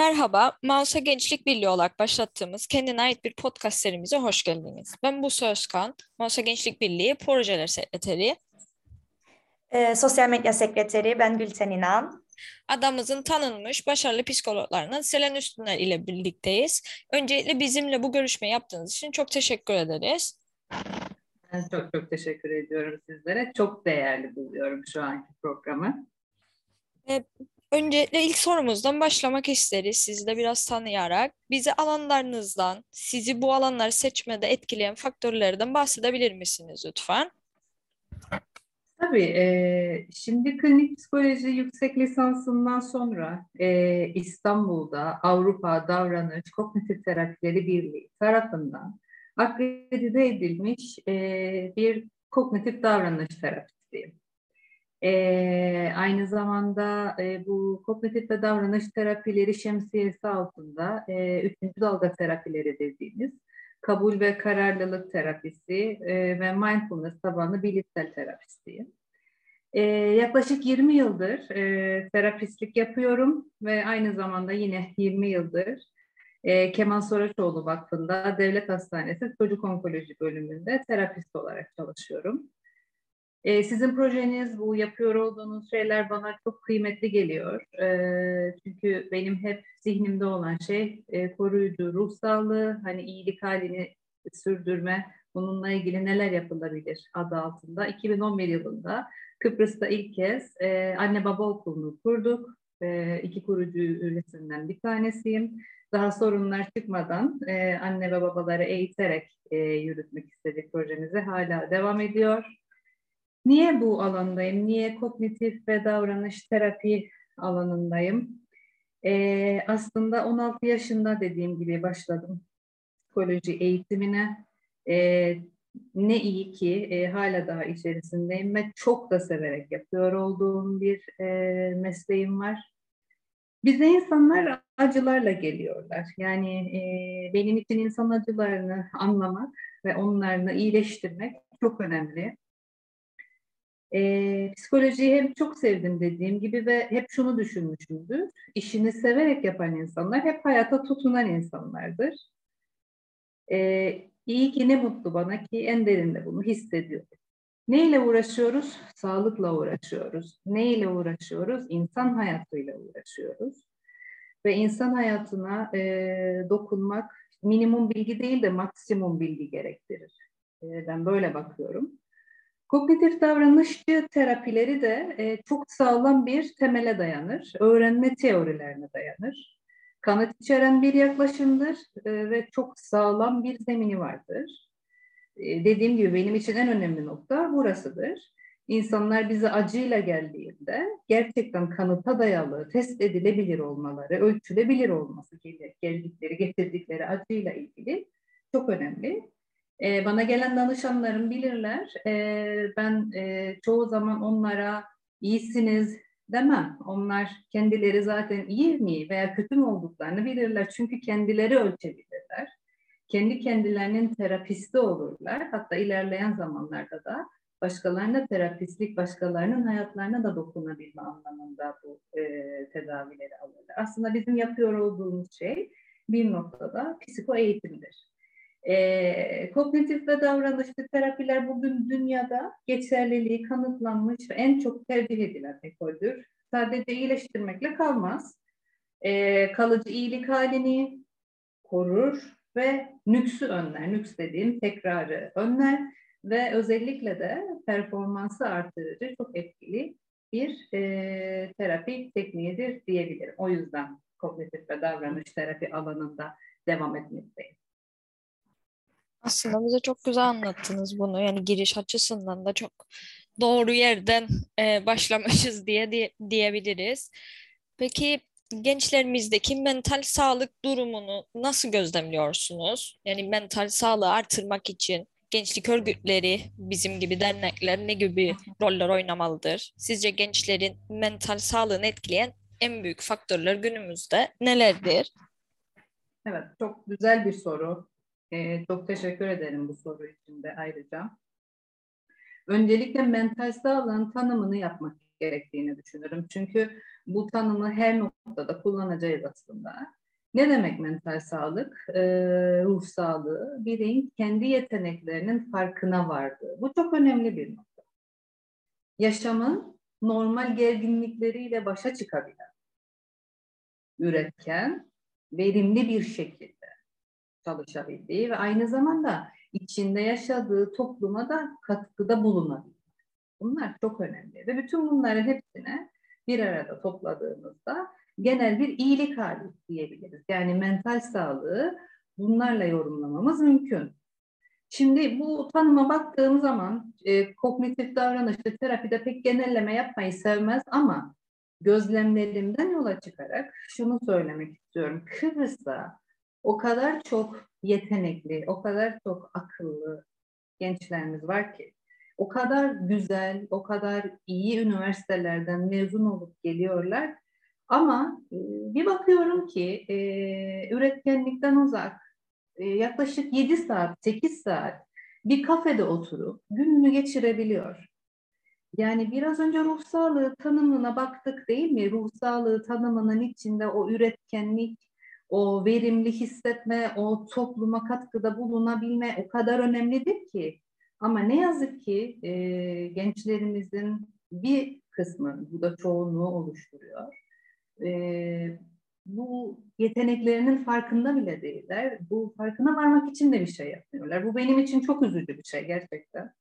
Merhaba, Mausa Gençlik Birliği olarak başlattığımız kendine ait bir podcast serimize hoş geldiniz. Ben Buse Özkan, Mausa Gençlik Birliği Projeler Sekreteri. Ee, sosyal medya sekreteri ben Gülten İnan. Adamımızın tanınmış başarılı psikologlarından Selen Üstüner ile birlikteyiz. Öncelikle bizimle bu görüşme yaptığınız için çok teşekkür ederiz. Ben çok çok teşekkür ediyorum sizlere. Çok değerli buluyorum şu anki programı. Öncelikle ilk sorumuzdan başlamak isteriz. Sizi de biraz tanıyarak. Bizi alanlarınızdan, sizi bu alanları seçmede etkileyen faktörlerden bahsedebilir misiniz lütfen? Tabii. E, şimdi klinik psikoloji yüksek lisansından sonra e, İstanbul'da Avrupa Davranış Kognitif Terapileri Birliği tarafından akredite edilmiş e, bir kognitif davranış terapistiyim. E, aynı zamanda e, bu kognitif ve davranış terapileri şemsiyesi altında e, üçüncü dalga terapileri dediğimiz kabul ve kararlılık terapisi e, ve mindfulness tabanlı bilişsel terapistiyim. E, yaklaşık 20 yıldır e, terapistlik yapıyorum ve aynı zamanda yine 20 yıldır e, Kemal Soraçoğlu Vakfı'nda Devlet Hastanesi Çocuk Onkoloji bölümünde terapist olarak çalışıyorum. E, sizin projeniz, bu yapıyor olduğunuz şeyler bana çok kıymetli geliyor. E, çünkü benim hep zihnimde olan şey e, koruyucu ruh sağlığı, hani iyilik halini sürdürme, bununla ilgili neler yapılabilir adı altında. 2011 yılında Kıbrıs'ta ilk kez e, anne baba okulunu kurduk. E, iki kurucu üyesinden bir tanesiyim. Daha sorunlar çıkmadan e, anne ve babaları eğiterek e, yürütmek istedik projemizi. Hala devam ediyor. Niye bu alandayım? Niye kognitif ve davranış terapi alanındayım? Ee, aslında 16 yaşında dediğim gibi başladım psikoloji eğitimine. Ee, ne iyi ki e, hala daha içerisindeyim ve çok da severek yapıyor olduğum bir e, mesleğim var. Bize insanlar acılarla geliyorlar. Yani e, benim için insan acılarını anlamak ve onlarını iyileştirmek çok önemli. E, psikolojiyi hem çok sevdim dediğim gibi ve hep şunu düşünmüşümdür. İşini severek yapan insanlar hep hayata tutunan insanlardır. E, iyi ki ne mutlu bana ki en derinde bunu hissediyorum. Neyle uğraşıyoruz? Sağlıkla uğraşıyoruz. Neyle uğraşıyoruz? İnsan hayatıyla uğraşıyoruz. Ve insan hayatına e, dokunmak minimum bilgi değil de maksimum bilgi gerektirir. E, ben böyle bakıyorum. Kognitif davranışçı terapileri de e, çok sağlam bir temele dayanır. Öğrenme teorilerine dayanır. Kanıt içeren bir yaklaşımdır e, ve çok sağlam bir zemini vardır. E, dediğim gibi benim için en önemli nokta burasıdır. İnsanlar bize acıyla geldiğinde gerçekten kanıta dayalı, test edilebilir olmaları, ölçülebilir olması geldikleri, getirdikleri acıyla ilgili çok önemli. E, bana gelen danışanlarım bilirler. E, ben e, çoğu zaman onlara iyisiniz demem. Onlar kendileri zaten iyi mi veya kötü mü olduklarını bilirler. Çünkü kendileri ölçebilirler. Kendi kendilerinin terapisti olurlar. Hatta ilerleyen zamanlarda da başkalarına terapistlik, başkalarının hayatlarına da dokunabilme anlamında bu e, tedavileri alırlar. Aslında bizim yapıyor olduğumuz şey bir noktada psiko eğitimdir. E, kognitif ve davranışçı terapiler bugün dünyada geçerliliği kanıtlanmış ve en çok tercih edilen ekoldür. Sadece iyileştirmekle kalmaz. E, kalıcı iyilik halini korur ve nüksü önler. Nüks dediğim tekrarı önler ve özellikle de performansı artırıcı çok etkili bir e, terapi tekniğidir diyebilirim. O yüzden kognitif ve davranış terapi alanında devam etmekteyim. Aslında bize çok güzel anlattınız bunu. Yani giriş açısından da çok doğru yerden e, başlamışız diye, diye diyebiliriz. Peki gençlerimizdeki mental sağlık durumunu nasıl gözlemliyorsunuz? Yani mental sağlığı artırmak için gençlik örgütleri, bizim gibi dernekler ne gibi roller oynamalıdır? Sizce gençlerin mental sağlığını etkileyen en büyük faktörler günümüzde nelerdir? Evet, çok güzel bir soru. Ee, çok teşekkür ederim bu soru için de ayrıca. Öncelikle mental sağlığın tanımını yapmak gerektiğini düşünürüm. Çünkü bu tanımı her noktada kullanacağız aslında. Ne demek mental sağlık? Ee, ruh sağlığı, bireyin kendi yeteneklerinin farkına vardığı. Bu çok önemli bir nokta. Yaşamın normal gerginlikleriyle başa çıkabilen, üretken, verimli bir şekilde çalışabildiği ve aynı zamanda içinde yaşadığı topluma da katkıda bulunabildiği. Bunlar çok önemli ve bütün bunların hepsine bir arada topladığımızda genel bir iyilik hali diyebiliriz. Yani mental sağlığı bunlarla yorumlamamız mümkün. Şimdi bu tanıma baktığım zaman e, kognitif davranışlı terapide pek genelleme yapmayı sevmez ama gözlemlerimden yola çıkarak şunu söylemek istiyorum. Kıbrıs'ta o kadar çok yetenekli, o kadar çok akıllı gençlerimiz var ki o kadar güzel, o kadar iyi üniversitelerden mezun olup geliyorlar. Ama e, bir bakıyorum ki e, üretkenlikten uzak, e, yaklaşık 7 saat, 8 saat bir kafede oturup gününü geçirebiliyor. Yani biraz önce ruh sağlığı tanımına baktık değil mi? Ruh sağlığı tanımının içinde o üretkenlik, o verimli hissetme, o topluma katkıda bulunabilme o kadar önemlidir ki. Ama ne yazık ki e, gençlerimizin bir kısmı, bu da çoğunluğu oluşturuyor. E, bu yeteneklerinin farkında bile değiller. Bu farkına varmak için de bir şey yapmıyorlar. Bu benim için çok üzücü bir şey gerçekten.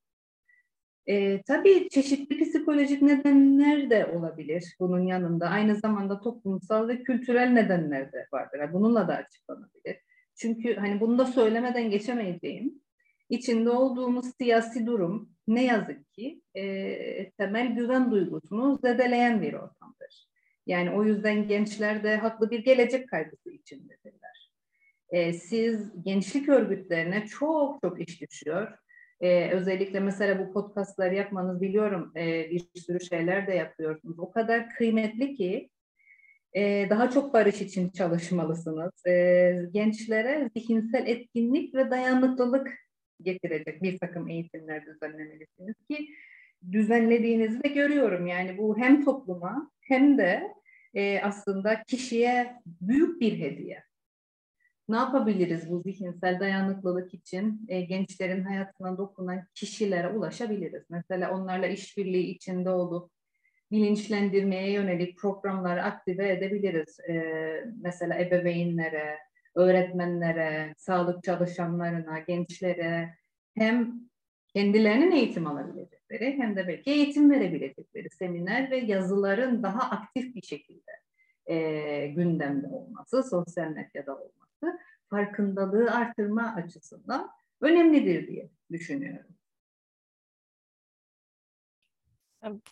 E, tabii çeşitli psikolojik nedenler de olabilir bunun yanında. Aynı zamanda toplumsal ve kültürel nedenler de vardır. Bununla da açıklanabilir. Çünkü hani bunu da söylemeden geçemeyeceğim içinde olduğumuz siyasi durum ne yazık ki e, temel güven duygusunu zedeleyen bir ortamdır. Yani o yüzden gençler de haklı bir gelecek kaygısı içindedirler. E, siz gençlik örgütlerine çok çok iş düşüyor. E, özellikle mesela bu podcastları yapmanız biliyorum e, bir sürü şeyler de yapıyorsunuz. O kadar kıymetli ki e, daha çok barış için çalışmalısınız. E, gençlere zihinsel etkinlik ve dayanıklılık getirecek bir takım eğitimler düzenlemelisiniz ki düzenlediğinizi de görüyorum. Yani bu hem topluma hem de e, aslında kişiye büyük bir hediye. Ne yapabiliriz bu zihinsel dayanıklılık için e, gençlerin hayatına dokunan kişilere ulaşabiliriz. Mesela onlarla işbirliği içinde olup bilinçlendirmeye yönelik programları aktive edebiliriz. E, mesela ebeveynlere, öğretmenlere, sağlık çalışanlarına, gençlere hem kendilerinin eğitim alabilecekleri hem de belki eğitim verebilecekleri seminer ve yazıların daha aktif bir şekilde e, gündemde olması, sosyal medyada olması farkındalığı artırma açısından önemlidir diye düşünüyorum.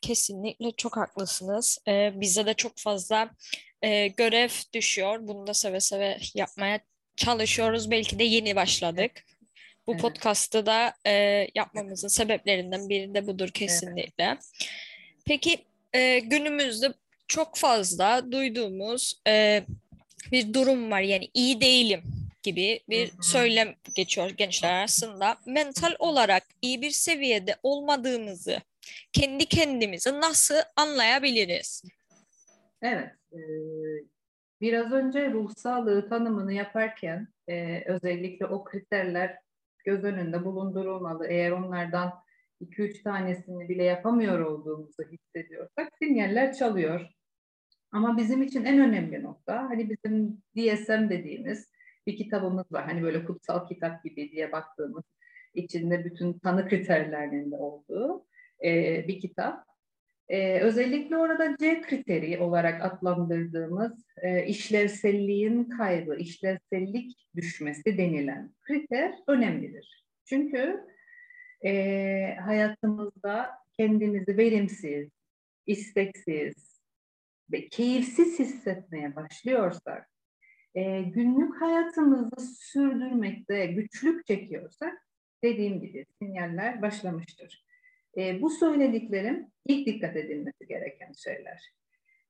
Kesinlikle çok haklısınız. Ee, bize de çok fazla e, görev düşüyor. Bunu da seve seve yapmaya çalışıyoruz. Belki de yeni başladık. Bu evet. podcast'ı da e, yapmamızın sebeplerinden biri de budur kesinlikle. Evet. Peki e, günümüzde çok fazla duyduğumuz e, bir durum var. Yani iyi değilim gibi bir söylem geçiyor gençler arasında. Mental olarak iyi bir seviyede olmadığımızı kendi kendimizi nasıl anlayabiliriz? Evet. E, biraz önce ruh sağlığı tanımını yaparken e, özellikle o kriterler göz önünde bulundurulmalı. Eğer onlardan 2-3 tanesini bile yapamıyor olduğumuzu hissediyorsak sinyaller çalıyor. Ama bizim için en önemli nokta hani bizim DSM dediğimiz bir kitabımız var. Hani böyle kutsal kitap gibi diye baktığımız içinde bütün tanı kriterlerinin de olduğu e, bir kitap. E, özellikle orada C kriteri olarak adlandırdığımız e, işlevselliğin kaybı, işlevsellik düşmesi denilen kriter önemlidir. Çünkü e, hayatımızda kendimizi verimsiz, isteksiz ve keyifsiz hissetmeye başlıyorsak, e, günlük hayatımızı sürdürmekte güçlük çekiyorsak, dediğim gibi sinyaller başlamıştır. E, bu söylediklerim ilk dikkat edilmesi gereken şeyler.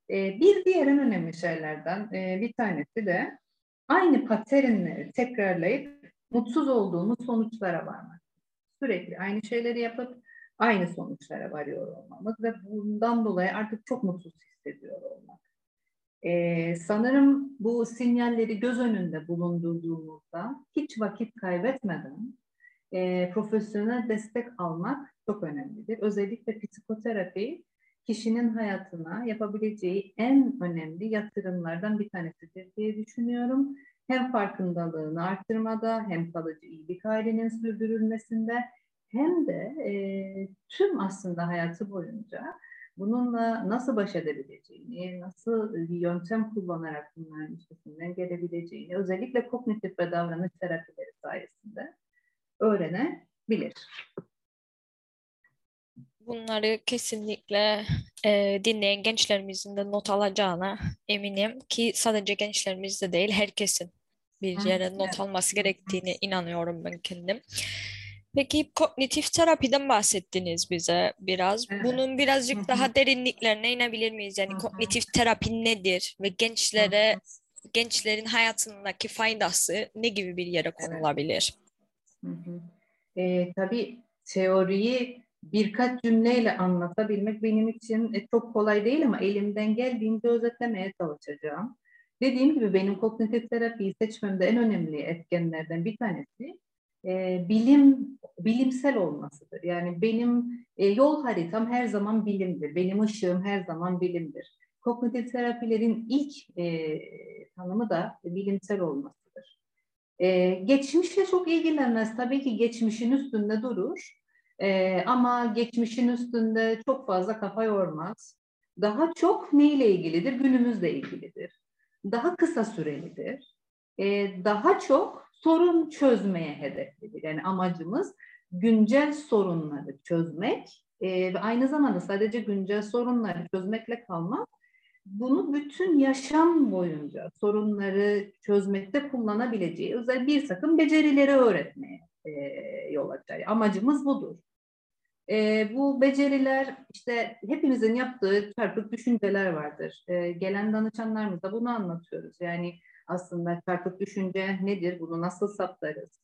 E, bir diğer en önemli şeylerden e, bir tanesi de aynı paternleri tekrarlayıp mutsuz olduğumuz sonuçlara varmak. Sürekli aynı şeyleri yapıp aynı sonuçlara varıyor olmamız ve bundan dolayı artık çok mutsuz hissediyor olmak. Ee, sanırım bu sinyalleri göz önünde bulundurduğumuzda hiç vakit kaybetmeden e, profesyonel destek almak çok önemlidir. Özellikle psikoterapi kişinin hayatına yapabileceği en önemli yatırımlardan bir tanesidir diye düşünüyorum. Hem farkındalığını arttırmada hem kalıcı iyilik halinin sürdürülmesinde hem de e, tüm aslında hayatı boyunca bununla nasıl baş edebileceğini, nasıl bir yöntem kullanarak bunların üstesinden gelebileceğini, özellikle kognitif ve davranış terapileri sayesinde öğrenebilir. Bunları kesinlikle e, dinleyen gençlerimizin de not alacağına eminim ki sadece gençlerimizde değil herkesin bir yere not alması gerektiğine inanıyorum ben kendim. Peki kognitif terapiden bahsettiniz bize biraz. Evet. Bunun birazcık daha derinliklerine inebilir miyiz? Yani kognitif terapi nedir ve gençlere gençlerin hayatındaki faydası ne gibi bir yere konulabilir? E, tabii teoriyi birkaç cümleyle anlatabilmek benim için e, çok kolay değil ama elimden geldiğince özetlemeye çalışacağım. Dediğim gibi benim kognitif terapiyi seçmemde en önemli etkenlerden bir tanesi e, bilim bilimsel olmasıdır. Yani benim e, yol haritam her zaman bilimdir. Benim ışığım her zaman bilimdir. Kognitif terapilerin ilk e, tanımı da bilimsel olmasıdır. E, geçmişle çok ilgilenmez. Tabii ki geçmişin üstünde durur. E, ama geçmişin üstünde çok fazla kafa yormaz. Daha çok neyle ilgilidir? Günümüzle ilgilidir. Daha kısa sürelidir. E, daha çok sorun çözmeye hedeflidir. Yani amacımız güncel sorunları çözmek e, ve aynı zamanda sadece güncel sorunları çözmekle kalmak, bunu bütün yaşam boyunca sorunları çözmekte kullanabileceği özel bir takım becerileri öğretmeye e, yol açar. Amacımız budur. E, bu beceriler işte hepimizin yaptığı çarpık düşünceler vardır. E, gelen danışanlarımızda bunu anlatıyoruz. Yani aslında çarpık düşünce nedir, bunu nasıl saptarız?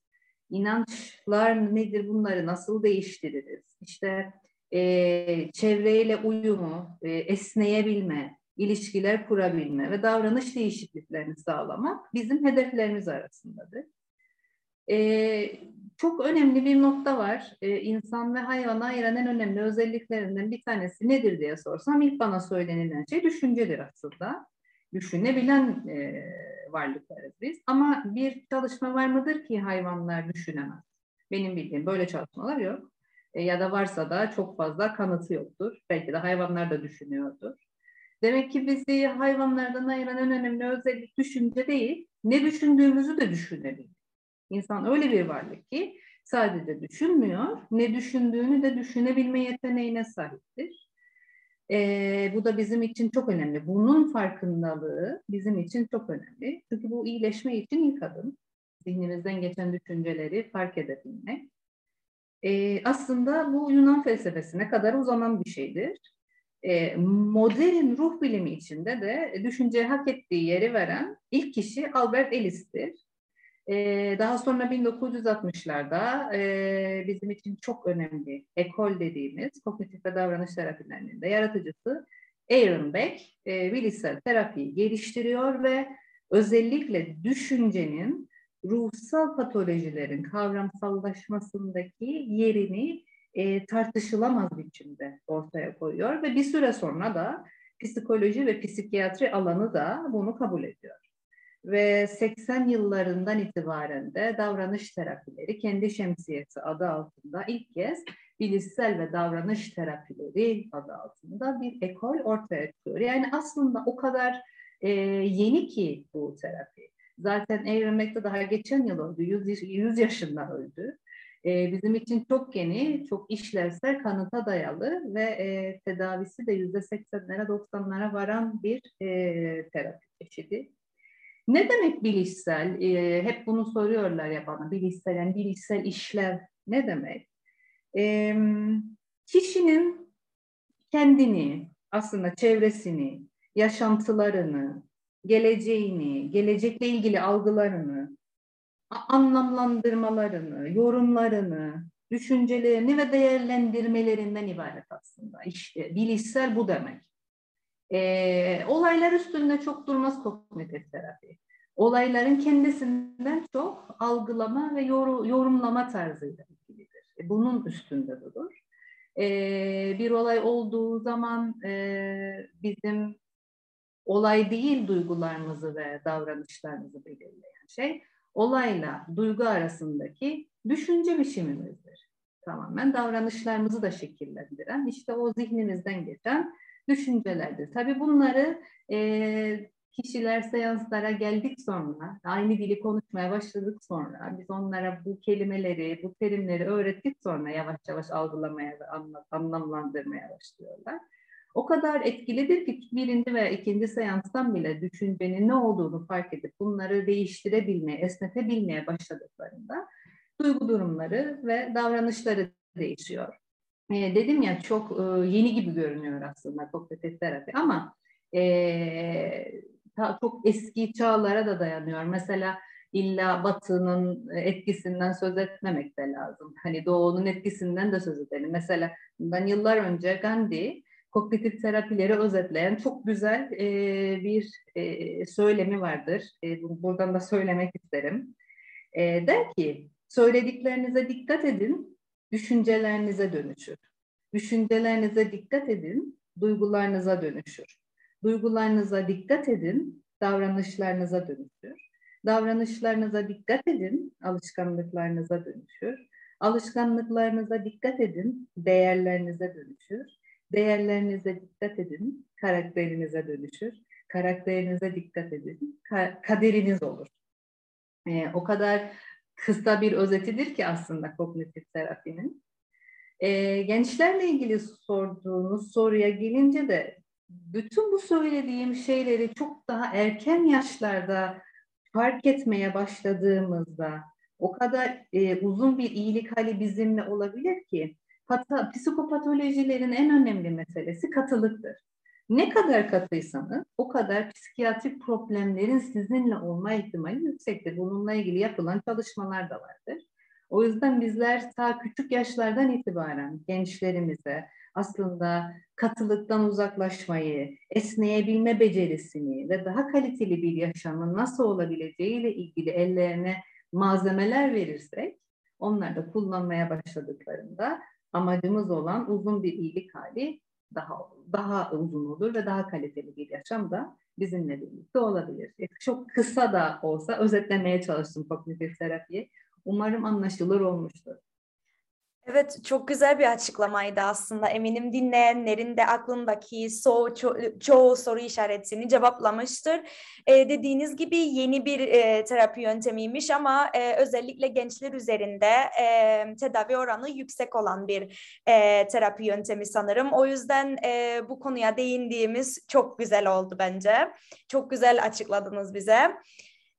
İnançlar nedir, bunları nasıl değiştiririz? İşte e, çevreyle uyumu, e, esneyebilme, ilişkiler kurabilme ve davranış değişikliklerini sağlamak bizim hedeflerimiz arasındadır. E, çok önemli bir nokta var. E, insan ve hayvana ayıran en önemli özelliklerinden bir tanesi nedir diye sorsam ilk bana söylenilen şey düşüncedir aslında. Düşünebilen e, varlıklarız biz. Ama bir çalışma var mıdır ki hayvanlar düşünemez? Benim bildiğim böyle çalışmalar yok. E, ya da varsa da çok fazla kanıtı yoktur. Belki de hayvanlar da düşünüyordur. Demek ki bizi hayvanlardan ayıran en önemli özellik düşünce değil, ne düşündüğümüzü de düşünebilir. İnsan öyle bir varlık ki sadece düşünmüyor, ne düşündüğünü de düşünebilme yeteneğine sahiptir. Ee, bu da bizim için çok önemli. Bunun farkındalığı bizim için çok önemli. Çünkü bu iyileşme için ilk adım. Zihnimizden geçen düşünceleri fark edebilmek. Ee, aslında bu Yunan felsefesine kadar uzanan bir şeydir. Ee, modern ruh bilimi içinde de düşünceye hak ettiği yeri veren ilk kişi Albert Ellis'tir. Daha sonra 1960'larda e, bizim için çok önemli ekol dediğimiz kognitif ve davranış terapilerinin de yaratıcısı Aaron Beck e, bilişsel terapiyi geliştiriyor ve özellikle düşüncenin ruhsal patolojilerin kavramsallaşmasındaki yerini e, tartışılamaz biçimde ortaya koyuyor ve bir süre sonra da psikoloji ve psikiyatri alanı da bunu kabul ediyor ve 80 yıllarından itibaren de davranış terapileri kendi şemsiyeti adı altında ilk kez bilişsel ve davranış terapileri adı altında bir ekol ortaya çıkıyor. Yani aslında o kadar e, yeni ki bu terapi. Zaten Aaron Beck daha geçen yıl öldü, 100, 100 yaşında öldü. E, bizim için çok yeni, çok işlevsel, kanıta dayalı ve e, tedavisi de %80'lere 90'lara varan bir e, terapi çeşidi. Ne demek bilişsel? Ee, hep bunu soruyorlar ya bana. Bilişsel, yani bilişsel işlev ne demek? Ee, kişinin kendini, aslında çevresini, yaşantılarını, geleceğini, gelecekle ilgili algılarını, anlamlandırmalarını, yorumlarını, düşüncelerini ve değerlendirmelerinden ibaret aslında. İşte bilişsel bu demek. E, olaylar üstünde çok durmaz kognitif terapi. Olayların kendisinden çok algılama ve yor, yorumlama tarzıyla ilgilidir. E, bunun üstünde durur. E, bir olay olduğu zaman e, bizim olay değil duygularımızı ve davranışlarımızı belirleyen şey, olayla duygu arasındaki düşünce biçimimizdir. Tamamen davranışlarımızı da şekillendiren, işte o zihnimizden geçen düşüncelerdir. Tabii bunları e, kişiler seanslara geldik sonra, aynı dili konuşmaya başladık sonra, biz onlara bu kelimeleri, bu terimleri öğrettik sonra yavaş yavaş algılamaya ve anlamlandırmaya başlıyorlar. O kadar etkilidir ki birinci veya ikinci seanstan bile düşüncenin ne olduğunu fark edip bunları değiştirebilmeye, esnetebilmeye başladıklarında duygu durumları ve davranışları değişiyor. Ee, dedim ya çok e, yeni gibi görünüyor aslında kognitif terapi ama e, ta, çok eski çağlara da dayanıyor. Mesela illa batının etkisinden söz etmemek de lazım. Hani doğunun etkisinden de söz edelim. Mesela bundan yıllar önce Gandhi kognitif terapileri özetleyen çok güzel e, bir e, söylemi vardır. E, buradan da söylemek isterim. E, der ki, söylediklerinize dikkat edin, düşüncelerinize dönüşür. Düşüncelerinize dikkat edin, duygularınıza dönüşür. Duygularınıza dikkat edin, davranışlarınıza dönüşür. Davranışlarınıza dikkat edin, alışkanlıklarınıza dönüşür. Alışkanlıklarınıza dikkat edin, değerlerinize dönüşür. Değerlerinize dikkat edin, karakterinize dönüşür. Karakterinize dikkat edin, ka- kaderiniz olur. Ee, o kadar kısa bir özetidir ki aslında kognitif terapinin. Ee, gençlerle ilgili sorduğunuz soruya gelince de bütün bu söylediğim şeyleri çok daha erken yaşlarda fark etmeye başladığımızda o kadar e, uzun bir iyilik hali bizimle olabilir ki Hatta psikopatolojilerin en önemli meselesi katılıktır. Ne kadar katıysanız o kadar psikiyatrik problemlerin sizinle olma ihtimali yüksektir. Bununla ilgili yapılan çalışmalar da vardır. O yüzden bizler ta küçük yaşlardan itibaren gençlerimize aslında katılıktan uzaklaşmayı, esneyebilme becerisini ve daha kaliteli bir yaşamın nasıl olabileceğiyle ilgili ellerine malzemeler verirsek, onlar da kullanmaya başladıklarında amacımız olan uzun bir iyilik hali daha daha uzun olur ve daha kaliteli bir yaşam da bizimle birlikte olabilir. E, çok kısa da olsa özetlemeye çalıştım kognitif terapiyi. Umarım anlaşılır olmuştur. Evet, çok güzel bir açıklamaydı aslında. Eminim dinleyenlerin de aklındaki so, ço- çoğu soru işaretini cevaplamıştır. Ee, dediğiniz gibi yeni bir e, terapi yöntemiymiş ama e, özellikle gençler üzerinde e, tedavi oranı yüksek olan bir e, terapi yöntemi sanırım. O yüzden e, bu konuya değindiğimiz çok güzel oldu bence. Çok güzel açıkladınız bize.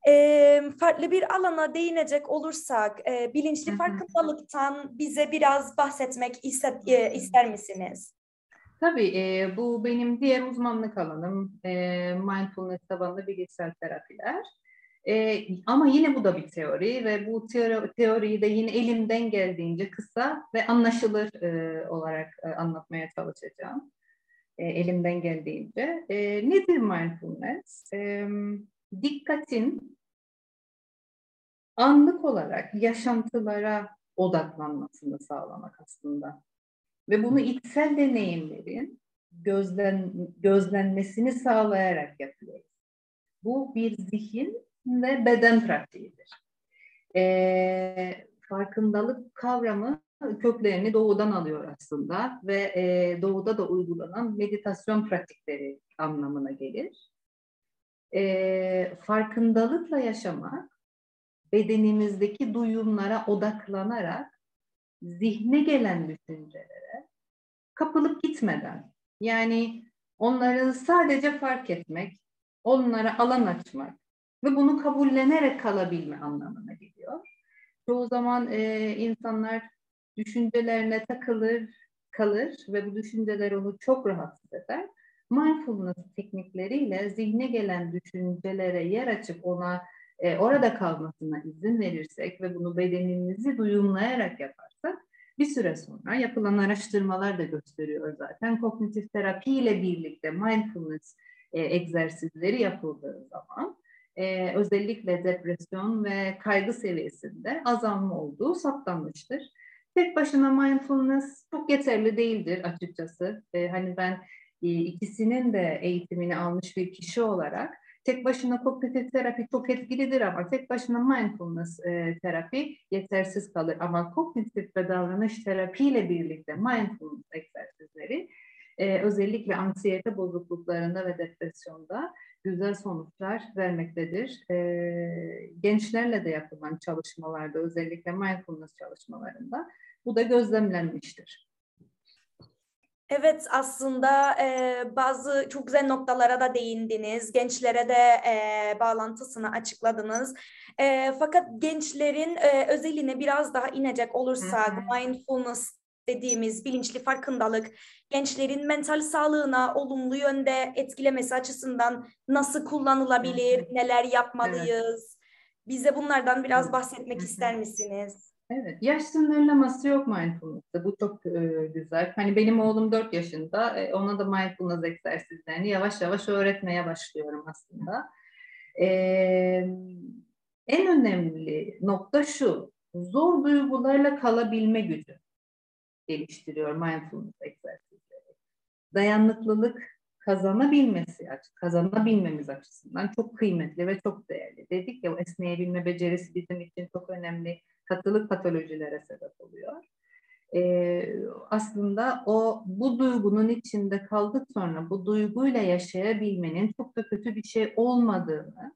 E, farklı bir alana değinecek olursak, e, bilinçli farkındalıktan bize biraz bahsetmek ister, e, ister misiniz? Tabii, e, bu benim diğer uzmanlık alanım, e, mindfulness tabanlı bilişsel terapiler. E, ama yine bu da bir teori ve bu teori, teoriyi de yine elimden geldiğince kısa ve anlaşılır e, olarak e, anlatmaya çalışacağım. E, elimden geldiğince. E, nedir mindfulness? E, dikkatin anlık olarak yaşantılara odaklanmasını sağlamak aslında. Ve bunu içsel deneyimlerin gözlen, gözlenmesini sağlayarak yapıyoruz. Bu bir zihin ve beden pratiğidir. E, farkındalık kavramı köklerini doğudan alıyor aslında ve e, doğuda da uygulanan meditasyon pratikleri anlamına gelir. E, farkındalıkla yaşamak bedenimizdeki duyumlara odaklanarak zihne gelen düşüncelere kapılıp gitmeden yani onları sadece fark etmek, onlara alan açmak ve bunu kabullenerek kalabilme anlamına geliyor. Çoğu zaman e, insanlar düşüncelerine takılır, kalır ve bu düşünceler onu çok rahatsız eder. Mindfulness teknikleriyle zihne gelen düşüncelere yer açıp ona e, orada kalmasına izin verirsek ve bunu bedenimizi duyumlayarak yaparsak Bir süre sonra yapılan araştırmalar da gösteriyor zaten kognitif terapi ile birlikte mindfulness e, egzersizleri yapıldığı zaman e, özellikle depresyon ve kaygı seviyesinde azalma olduğu saptanmıştır. Tek başına mindfulness çok yeterli değildir açıkçası. E, hani ben e, ikisinin de eğitimini almış bir kişi olarak tek başına kognitif terapi çok etkilidir ama tek başına mindfulness e, terapi yetersiz kalır. Ama kognitif ve davranış terapiyle birlikte mindfulness egzersizleri e, özellikle anksiyete bozukluklarında ve depresyonda güzel sonuçlar vermektedir. E, gençlerle de yapılan çalışmalarda özellikle mindfulness çalışmalarında bu da gözlemlenmiştir. Evet aslında e, bazı çok güzel noktalara da değindiniz. Gençlere de e, bağlantısını açıkladınız. E, fakat gençlerin e, özeline biraz daha inecek olursak mindfulness dediğimiz bilinçli farkındalık gençlerin mental sağlığına olumlu yönde etkilemesi açısından nasıl kullanılabilir, neler yapmalıyız? Bize bunlardan biraz bahsetmek ister misiniz? Evet, yaş sınırlaması yok mindfulness'ta. Bu çok e, güzel. Hani benim oğlum 4 yaşında, e, ona da mindfulness egzersizlerini yavaş yavaş öğretmeye başlıyorum aslında. E, en önemli nokta şu, zor duygularla kalabilme gücü geliştiriyor mindfulness egzersizleri. Dayanıklılık kazanabilmesi, kazanabilmemiz açısından çok kıymetli ve çok değerli. Dedik ya esneyebilme becerisi bizim için çok önemli. Katılık patolojilere sebep oluyor. Ee, aslında o bu duygunun içinde kaldık sonra bu duyguyla yaşayabilmenin çok da kötü bir şey olmadığını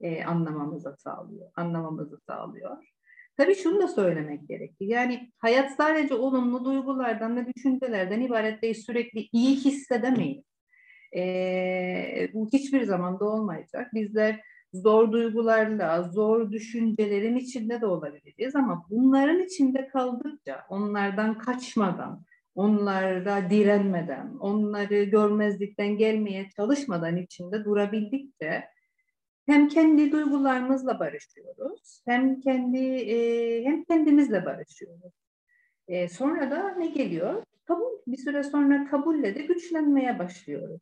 e, anlamamıza sağlıyor, anlamamızı sağlıyor. Tabii şunu da söylemek gerekir. Yani hayat sadece olumlu duygulardan ve düşüncelerden ibaret değil. Sürekli iyi hissedemeyiz. Ee, bu hiçbir zaman da olmayacak. Bizler zor duygularla, zor düşüncelerin içinde de olabiliriz ama bunların içinde kaldıkça, onlardan kaçmadan, onlara direnmeden, onları görmezlikten gelmeye çalışmadan içinde durabildikçe hem kendi duygularımızla barışıyoruz, hem kendi e, hem kendimizle barışıyoruz. E, sonra da ne geliyor? Kabul. Bir süre sonra kabulle de güçlenmeye başlıyoruz.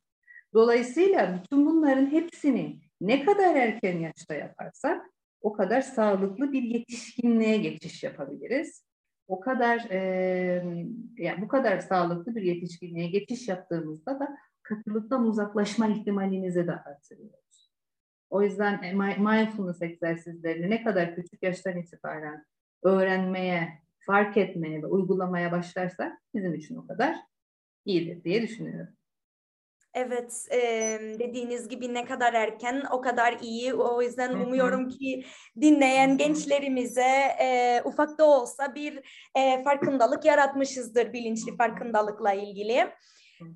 Dolayısıyla bütün bunların hepsini ne kadar erken yaşta yaparsak o kadar sağlıklı bir yetişkinliğe geçiş yapabiliriz. O kadar e, yani bu kadar sağlıklı bir yetişkinliğe geçiş yaptığımızda da katılıktan uzaklaşma ihtimalimizi de artırıyoruz. O yüzden e, mindfulness egzersizlerini ne kadar küçük yaştan itibaren öğrenmeye, fark etmeye ve uygulamaya başlarsak bizim için o kadar iyidir diye düşünüyorum. Evet, e, dediğiniz gibi ne kadar erken o kadar iyi. O yüzden umuyorum ki dinleyen gençlerimize e, ufak da olsa bir e, farkındalık yaratmışızdır bilinçli farkındalıkla ilgili.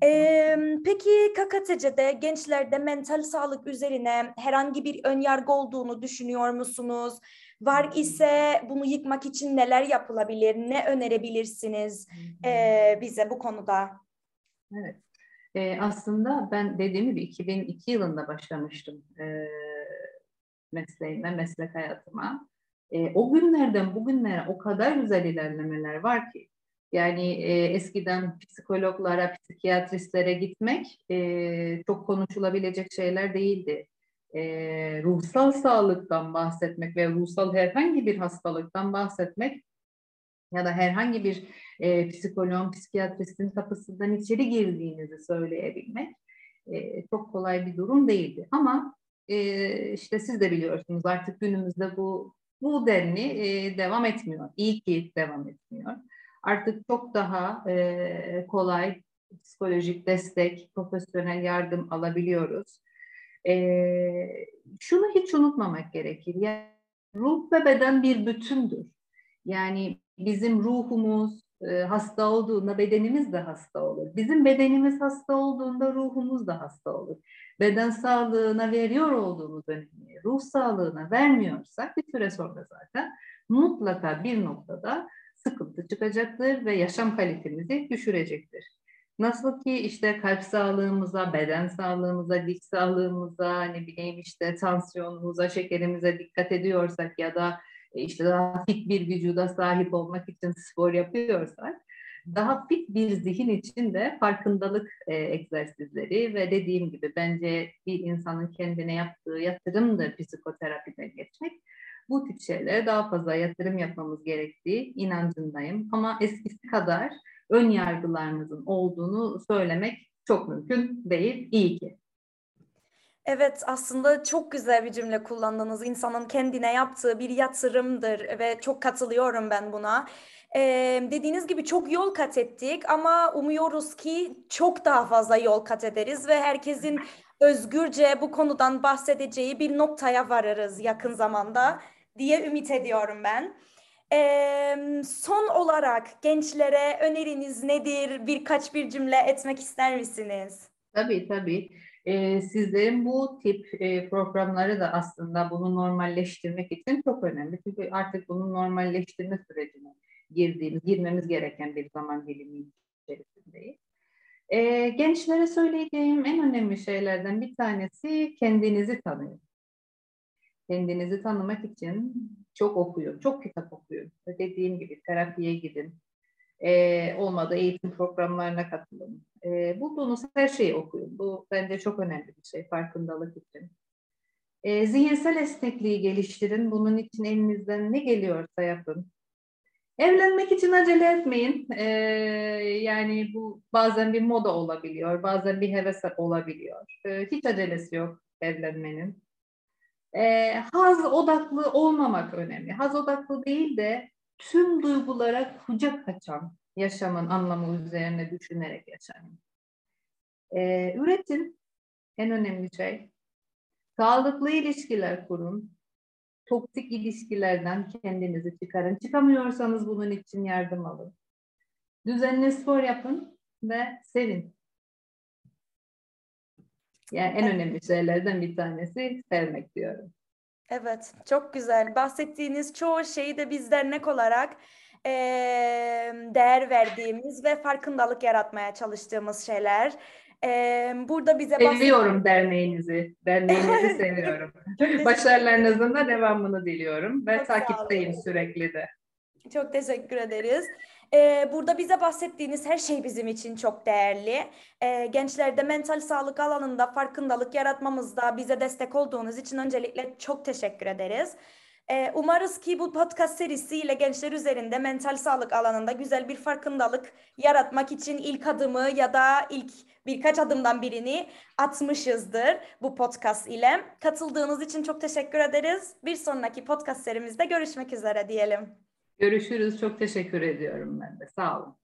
Ee, peki KKTC'de gençlerde mental sağlık üzerine herhangi bir ön yargı olduğunu düşünüyor musunuz? Var ise bunu yıkmak için neler yapılabilir? Ne önerebilirsiniz e, bize bu konuda? Evet. E, aslında ben dediğim gibi 2002 yılında başlamıştım e, mesleğime, meslek hayatıma. E, o günlerden bugünlere o kadar güzel ilerlemeler var ki. Yani e, eskiden psikologlara, psikiyatristlere gitmek e, çok konuşulabilecek şeyler değildi. E, ruhsal sağlıktan bahsetmek ve ruhsal herhangi bir hastalıktan bahsetmek ya da herhangi bir e, psikoloğun, psikiyatristin kapısından içeri girdiğinizi söyleyebilmek e, çok kolay bir durum değildi. Ama e, işte siz de biliyorsunuz artık günümüzde bu bu denli e, devam etmiyor. İyi ki devam etmiyor. Artık çok daha e, kolay psikolojik destek, profesyonel yardım alabiliyoruz. E, şunu hiç unutmamak gerekir. Yani ruh ve beden bir bütündür. Yani bizim ruhumuz hasta olduğunda bedenimiz de hasta olur. Bizim bedenimiz hasta olduğunda ruhumuz da hasta olur. Beden sağlığına veriyor olduğumuz önemi, ruh sağlığına vermiyorsak bir süre sonra zaten mutlaka bir noktada sıkıntı çıkacaktır ve yaşam kalitemizi düşürecektir. Nasıl ki işte kalp sağlığımıza, beden sağlığımıza, diş sağlığımıza, ne bileyim işte tansiyonumuza, şekerimize dikkat ediyorsak ya da işte daha fit bir vücuda sahip olmak için spor yapıyorsak daha fit bir zihin için de farkındalık e, egzersizleri ve dediğim gibi bence bir insanın kendine yaptığı yatırımdır psikoterapiden geçmek. Bu tip şeylere daha fazla yatırım yapmamız gerektiği inancındayım. Ama eskisi kadar ön yargılarımızın olduğunu söylemek çok mümkün değil. İyi ki. Evet aslında çok güzel bir cümle kullandınız. İnsanın kendine yaptığı bir yatırımdır ve çok katılıyorum ben buna. Ee, dediğiniz gibi çok yol kat ettik ama umuyoruz ki çok daha fazla yol kat ederiz ve herkesin özgürce bu konudan bahsedeceği bir noktaya varırız yakın zamanda diye ümit ediyorum ben. Ee, son olarak gençlere öneriniz nedir? Birkaç bir cümle etmek ister misiniz? Tabii tabii. Ee, sizlerin bu tip e, programları da aslında bunu normalleştirmek için çok önemli. Çünkü artık bunun normalleştirme sürecine girdiğimiz, girmemiz gereken bir zaman dilimi içerisindeyiz. Ee, gençlere söyleyeceğim en önemli şeylerden bir tanesi kendinizi tanıyın. Kendinizi tanımak için çok okuyun, çok kitap okuyun. Dediğim gibi terapiye gidin. Ee, olmadı eğitim programlarına katılın. Ee, bulduğunuz her şeyi okuyun. Bu bence çok önemli bir şey farkındalık için. Ee, zihinsel esnekliği geliştirin. Bunun için elinizden ne geliyorsa yapın. Evlenmek için acele etmeyin. Ee, yani bu bazen bir moda olabiliyor, bazen bir heves olabiliyor. Ee, hiç acelesi yok evlenmenin. Ee, haz odaklı olmamak önemli. Haz odaklı değil de tüm duygulara kucak açan yaşamın anlamı üzerine düşünerek yaşayın. Ee, üretin en önemli şey. Sağlıklı ilişkiler kurun toksik ilişkilerden kendinizi çıkarın. Çıkamıyorsanız bunun için yardım alın. Düzenli spor yapın ve sevin. Yani en önemli şeylerden bir tanesi sevmek diyorum. Evet, çok güzel. Bahsettiğiniz çoğu şeyi de biz dernek olarak e, değer verdiğimiz ve farkındalık yaratmaya çalıştığımız şeyler. Ee, burada bize Seviyorum derneğinizi. Derneğinizi seviyorum. Başarılarınızın da devamını diliyorum. Ve takipteyim sürekli de. Çok teşekkür ederiz. Ee, burada bize bahsettiğiniz her şey bizim için çok değerli. Ee, gençlerde mental sağlık alanında farkındalık yaratmamızda bize destek olduğunuz için öncelikle çok teşekkür ederiz. Ee, umarız ki bu podcast serisiyle gençler üzerinde mental sağlık alanında güzel bir farkındalık yaratmak için ilk adımı ya da ilk birkaç adımdan birini atmışızdır bu podcast ile. Katıldığınız için çok teşekkür ederiz. Bir sonraki podcast serimizde görüşmek üzere diyelim. Görüşürüz. Çok teşekkür ediyorum ben de. Sağ olun.